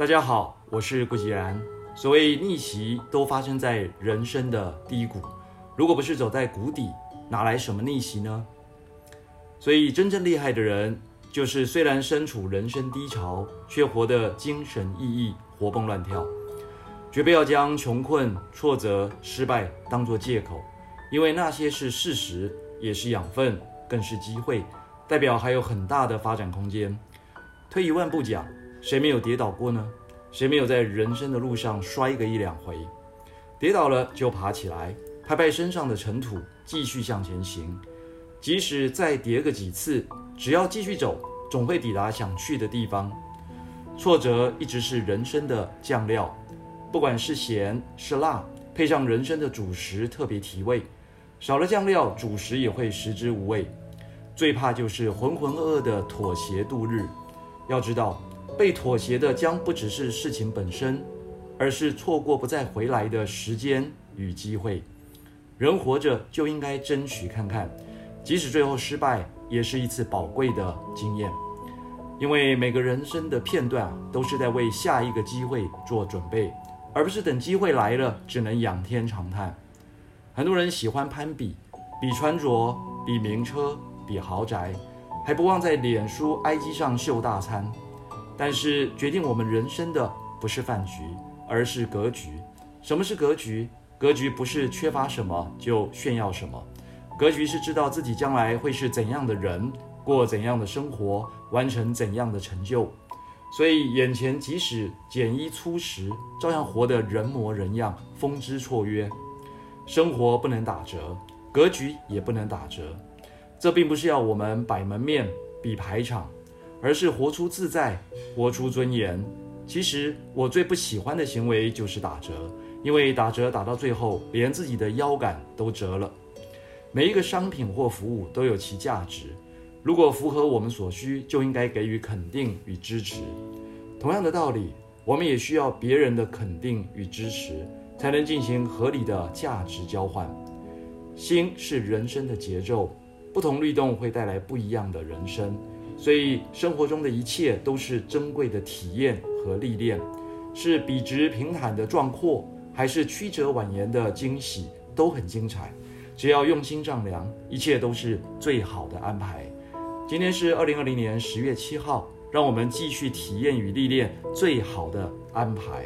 大家好，我是顾吉然。所谓逆袭，都发生在人生的低谷。如果不是走在谷底，哪来什么逆袭呢？所以，真正厉害的人，就是虽然身处人生低潮，却活得精神奕奕、活蹦乱跳。绝不要将穷困、挫折、失败当作借口，因为那些是事实，也是养分，更是机会，代表还有很大的发展空间。退一万步讲，谁没有跌倒过呢？谁没有在人生的路上摔个一两回？跌倒了就爬起来，拍拍身上的尘土，继续向前行。即使再跌个几次，只要继续走，总会抵达想去的地方。挫折一直是人生的酱料，不管是咸是辣，配上人生的主食特别提味。少了酱料，主食也会食之无味。最怕就是浑浑噩噩的妥协度日。要知道，被妥协的将不只是事情本身，而是错过不再回来的时间与机会。人活着就应该争取看看，即使最后失败，也是一次宝贵的经验。因为每个人生的片段啊，都是在为下一个机会做准备，而不是等机会来了，只能仰天长叹。很多人喜欢攀比，比穿着，比名车，比豪宅。还不忘在脸书、IG 上秀大餐，但是决定我们人生的不是饭局，而是格局。什么是格局？格局不是缺乏什么就炫耀什么，格局是知道自己将来会是怎样的人，过怎样的生活，完成怎样的成就。所以眼前即使简衣粗食，照样活得人模人样，风姿绰约。生活不能打折，格局也不能打折。这并不是要我们摆门面、比排场，而是活出自在，活出尊严。其实我最不喜欢的行为就是打折，因为打折打到最后，连自己的腰杆都折了。每一个商品或服务都有其价值，如果符合我们所需，就应该给予肯定与支持。同样的道理，我们也需要别人的肯定与支持，才能进行合理的价值交换。心是人生的节奏。不同律动会带来不一样的人生，所以生活中的一切都是珍贵的体验和历练，是笔直平坦的壮阔，还是曲折蜿蜒的惊喜，都很精彩。只要用心丈量，一切都是最好的安排。今天是二零二零年十月七号，让我们继续体验与历练最好的安排。